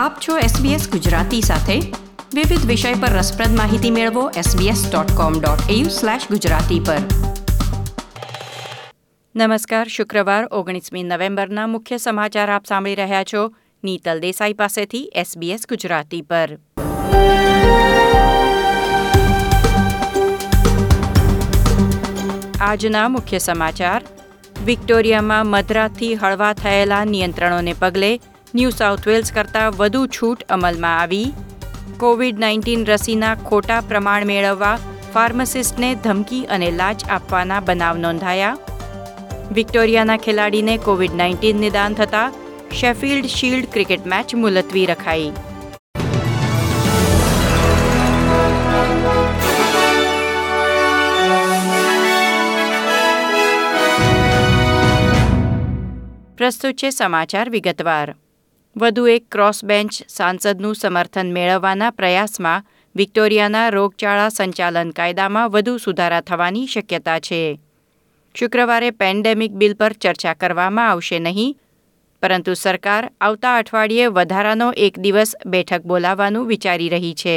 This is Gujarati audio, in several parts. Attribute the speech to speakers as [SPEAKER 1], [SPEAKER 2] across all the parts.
[SPEAKER 1] આપ છો SBS ગુજરાતી સાથે. વિવિધ વિષય પર રસપ્રદ માહિતી મેળવો sbs.com.au/gujarati પર. નમસ્કાર, શુક્રવાર, ઓગણીસમી નવેમ્બરના મુખ્ય સમાચાર આપ સાંભળી રહ્યા છો નીતલ દેસાઈ પાસેથી SBS ગુજરાતી પર. આજના મુખ્ય સમાચાર. વિક્ટોરિયામાં મધરાતથી હળવા થયેલા નિયંત્રણોને પગલે ન્યૂ સાઉથ વેલ્સ કરતાં વધુ છૂટ અમલમાં આવી. કોવિડ નાઇન્ટીન રસીના ખોટા પ્રમાણ મેળવવા ફાર્માસિસ્ટને ધમકી અને લાંચ આપવાના બનાવ નોંધાયા. વિક્ટોરિયાના ખેલાડીને કોવિડ નાઇન્ટીન નિદાન થતાં શેફિલ્ડ શિલ્ડ ક્રિકેટ મેચ મુલતવી રખાઈ. પ્રસ્તુત છે સમાચાર વિગતવાર. વધુ એક ક્રોસ બેન્ચ સાંસદનું સમર્થન મેળવવાના પ્રયાસમાં વિક્ટોરિયાના રોગચાળા સંચાલન કાયદામાં વધુ સુધારા થવાની શક્યતા છે. શુક્રવારે પેન્ડેમિક બિલ પર ચર્ચા કરવામાં આવશે નહીં, પરંતુ સરકાર આવતા અઠવાડિયે વધારાનો એક દિવસ બેઠક બોલાવવાનું વિચારી રહી છે.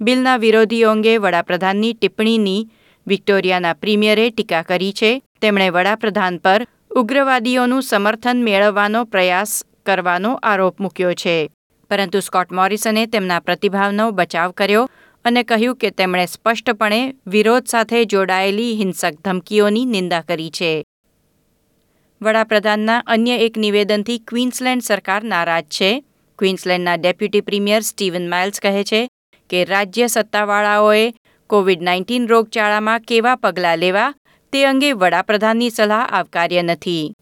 [SPEAKER 1] બિલના વિરોધીઓ અંગે વડાપ્રધાનની ટિપ્પણીની વિક્ટોરિયાના પ્રીમિયરે ટીકા કરી છે. તેમણે વડાપ્રધાન પર ઉગ્રવાદીઓનું સમર્થન મેળવવાનો પ્રયાસ કરવાનો આરોપ મૂક્યો છે. પરંતુ સ્કોટ મોરિસને તેમના પ્રતિભાવનો બચાવ કર્યો અને કહ્યું કે તેમણે સ્પષ્ટપણે વિરોધ સાથે જોડાયેલી હિંસક ધમકીઓની નિંદા કરી છે. વડાપ્રધાનના અન્ય એક નિવેદનથી ક્વીન્સલેન્ડ સરકાર નારાજ છે. ક્વીન્સલેન્ડના ડેપ્યુટી પ્રીમિયર સ્ટીવન માઇલ્સ કહે છે કે રાજ્ય સત્તાવાળાઓએ કોવિડ નાઇન્ટીન રોગચાળામાં કેવા પગલાં લેવા તે અંગે વડાપ્રધાનની સલાહ આવકાર્ય નથી.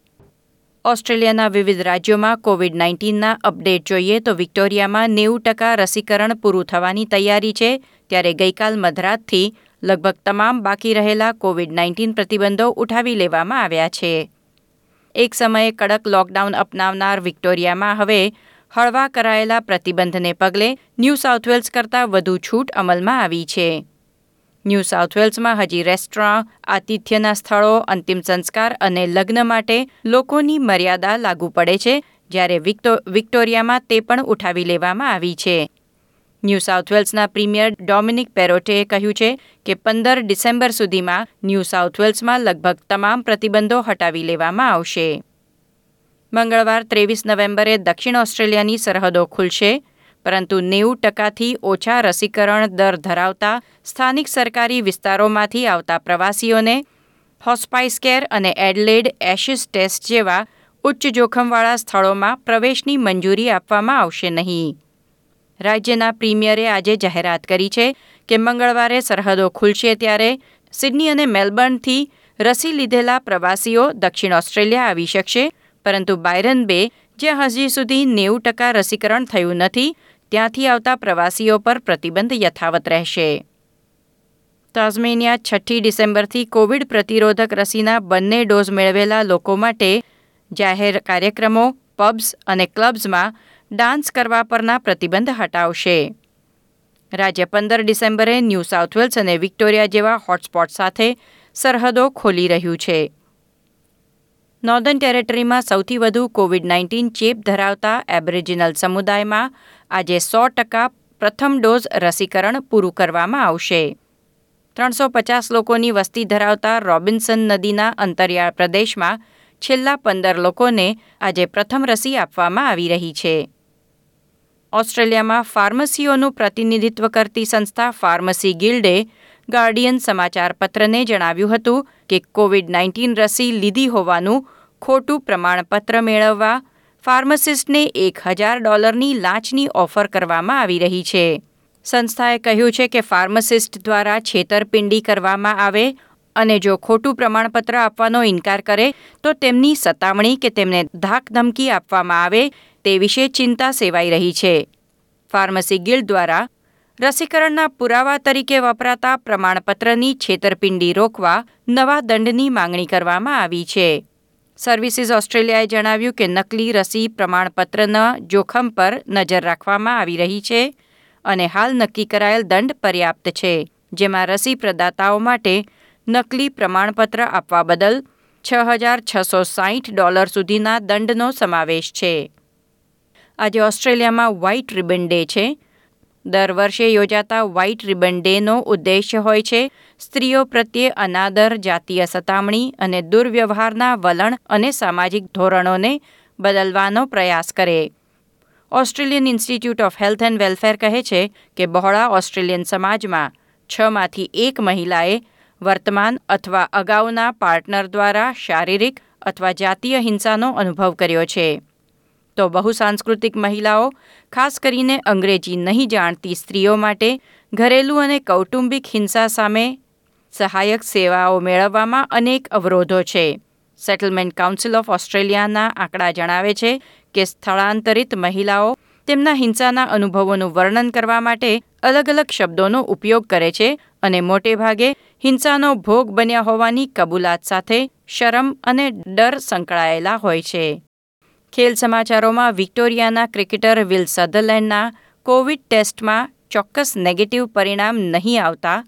[SPEAKER 1] ઓસ્ટ્રેલિયાના વિવિધ રાજ્યોમાં કોવિડ નાઇન્ટીનના અપડેટ જોઈએ તો વિક્ટોરિયામાં નેવું ટકા રસીકરણ પૂરું થવાની તૈયારી છે, ત્યારે ગઈકાલ મધરાતથી લગભગ તમામ બાકી રહેલા કોવિડ નાઇન્ટીન પ્રતિબંધો ઉઠાવી લેવામાં આવ્યા છે. એક સમયે કડક લોકડાઉન અપનાવનાર વિક્ટોરિયામાં હવે હળવા કરાયેલા પ્રતિબંધને પગલે ન્યૂ સાઉથ વેલ્સ કરતાં વધુ છૂટ અમલમાં આવી છે. ન્યૂ સાઉથ વેલ્સમાં હજી રેસ્ટોરાં, આતિથ્યના સ્થળો, અંતિમ સંસ્કાર અને લગ્ન માટે લોકોની મર્યાદા લાગુ પડે છે, જ્યારે વિક્ટોરિયામાં તે પણ ઉઠાવી લેવામાં આવી છે. ન્યૂ સાઉથ વેલ્સના પ્રીમિયર ડોમિનિક પેરોટેએ કહ્યું છે કે પંદર ડિસેમ્બર સુધીમાં ન્યૂ સાઉથ વેલ્સમાં લગભગ તમામ પ્રતિબંધો હટાવી લેવામાં આવશે. મંગળવાર ત્રેવીસ નવેમ્બરે દક્ષિણ ઓસ્ટ્રેલિયાની સરહદો ખુલશે પરંતુ નેવું ટકાથી ઓછા રસીકરણ દર ધરાવતા સ્થાનિક સરકારી વિસ્તારોમાંથી આવતા પ્રવાસીઓને હોસ્પાઇસ કેર અને એડલેડ એશિસ ટેસ્ટ જેવા ઉચ્ચ જોખમવાળા સ્થળોમાં પ્રવેશની મંજૂરી આપવામાં આવશે નહીં. રાજ્યના પ્રીમિયરે આજે જાહેરાત કરી છે કે મંગળવારે સરહદો ખુલશે ત્યારે સિડની અને મેલબર્નથી રસી લીધેલા પ્રવાસીઓ દક્ષિણ ઓસ્ટ્રેલિયા આવી શકશે, પરંતુ બાયરન બે જ્યાં હજી સુધી નેવું ટકા રસીકરણ થયું નથી, ત્યાંથી આવતા પ્રવાસીઓ પર પ્રતિબંધ યથાવત રહેશે. તાઝમેનિયા છઠ્ઠી ડિસેમ્બરથી કોવિડ પ્રતિરોધક રસીના બંને ડોઝ મેળવેલા લોકો માટે જાહેર કાર્યક્રમો, પબ્સ અને ક્લબ્સમાં ડાન્સ કરવા પરના પ્રતિબંધ હટાવશે. રાજ્ય પંદર ડિસેમ્બરે ન્યૂ સાઉથ વેલ્સ અને વિક્ટોરિયા જેવા હોટસ્પોટ સાથે સરહદો ખોલી રહ્યું છે. નોર્ધન ટેરેટરીમાં સૌથી વધુ કોવિડ નાઇન્ટીન ચેપ ધરાવતા એબરિજિનલ સમુદાયમાં આજે સો ટકા પ્રથમ ડોઝ રસીકરણ પૂરું કરવામાં આવશે. ત્રણસો પચાસ લોકોની વસ્તી ધરાવતા રોબિન્સન નદીના અંતરિયાળ પ્રદેશમાં છેલ્લા પંદર લોકોને આજે પ્રથમ રસી આપવામાં આવી રહી છે. ઓસ્ટ્રેલિયામાં ફાર્મસીઓનું પ્રતિનિધિત્વ કરતી સંસ્થા ફાર્મસી ગિલ્ડે ગાર્ડિયન સમાચારપત્રને જણાવ્યું હતું કે કોવિડ નાઇન્ટીન રસી લીધી હોવાનું ખોટું પ્રમાણપત્ર મેળવવા ફાર્માસિસ્ટને એક હજાર ડોલરની લાંચની ઓફર કરવામાં આવી રહી છે. સંસ્થાએ કહ્યું છે કે ફાર્માસિસ્ટ દ્વારા છેતરપિંડી કરવામાં આવે અને જો ખોટું પ્રમાણપત્ર આપવાનો ઇનકાર કરે તો તેમની સતામણી કે તેમને ધાક ધમકી આપવામાં આવે તે વિશે ચિંતા સેવાઈ રહી છે. ફાર્મસી ગિલ્ડ દ્વારા રસીકરણના પુરાવા તરીકે વપરાતા પ્રમાણપત્રની છેતરપિંડી રોકવા નવા દંડની માંગણી કરવામાં આવી છે. સર્વિસીસ ઓસ્ટ્રેલિયાએ જણાવ્યું કે નકલી રસી પ્રમાણપત્રના જોખમ પર નજર રાખવામાં આવી રહી છે અને હાલ નક્કી કરાયેલ દંડ પર્યાપ્ત છે, જેમાં રસી પ્રદાતાઓ માટે નકલી પ્રમાણપત્ર આપવા બદલ છ હજાર છસો સાહીઠ ડોલર સુધીના દંડનો સમાવેશ છે. આજે ઓસ્ટ્રેલિયામાં વ્હાઇટ રિબન ડે છે દર વર્ષે યોજાતા વ્હાઇટ રિબન ડેનો ઉદ્દેશ્ય હોય છે સ્ત્રીઓ પ્રત્યે અનાદર, જાતીય સતામણી અને દુર્વ્યવહારના વલણ અને સામાજિક ધોરણોને બદલવાનો પ્રયાસ કરે. Australian Institute of Health and Welfare કહે છે કે બહોળા ઓસ્ટ્રેલિયન સમાજમાં છમાંથી એક મહિલાએ વર્તમાન અથવા અગાઉના પાર્ટનર દ્વારા શારીરિક અથવા જાતીય હિંસાનો અનુભવ કર્યો છે. તો બહુસાંસ્કૃતિક મહિલાઓ, ખાસ કરીને અંગ્રેજી નહીં જાણતી સ્ત્રીઓ માટે ઘરેલું અને કૌટુંબિક હિંસા સામે સહાયક સેવાઓ મેળવવામાં અનેક અવરોધો છે. સેટલમેન્ટ કાઉન્સિલ ઓફ ઓસ્ટ્રેલિયાના આંકડા જણાવે છે કે સ્થળાંતરિત મહિલાઓ તેમના હિંસાના અનુભવોનું વર્ણન કરવા માટે અલગ અલગ શબ્દોનો ઉપયોગ કરે છે અને મોટેભાગે હિંસાનો ભોગ બન્યા હોવાની કબૂલાત સાથે શરમ અને ડર સંકળાયેલા હોય છે. ખેલ સમાચારોમાં વિક્ટોરિયાના ક્રિકેટર વિલ સધરલેન્ડના કોવિડ ટેસ્ટમાં ચોક્કસ નેગેટિવ પરિણામ નહીં આવતા.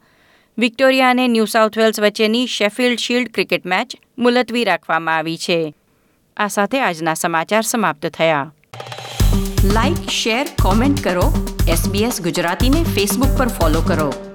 [SPEAKER 1] વિક્ટોરિયા અને ન્યૂ સાઉથ વેલ્સ વચ્ચેની શેફિલ્ડ શિલ્ડ ક્રિકેટ મેચ મુલતવી રાખવામાં આવી છે. આ સાથે આજના સમાચાર સમાપ્ત થયા.
[SPEAKER 2] લાઇક શેર, કોમેન્ટ કરો. એસબીએસ ગુજરાતીને ફેસબુક પર ફોલો કરો.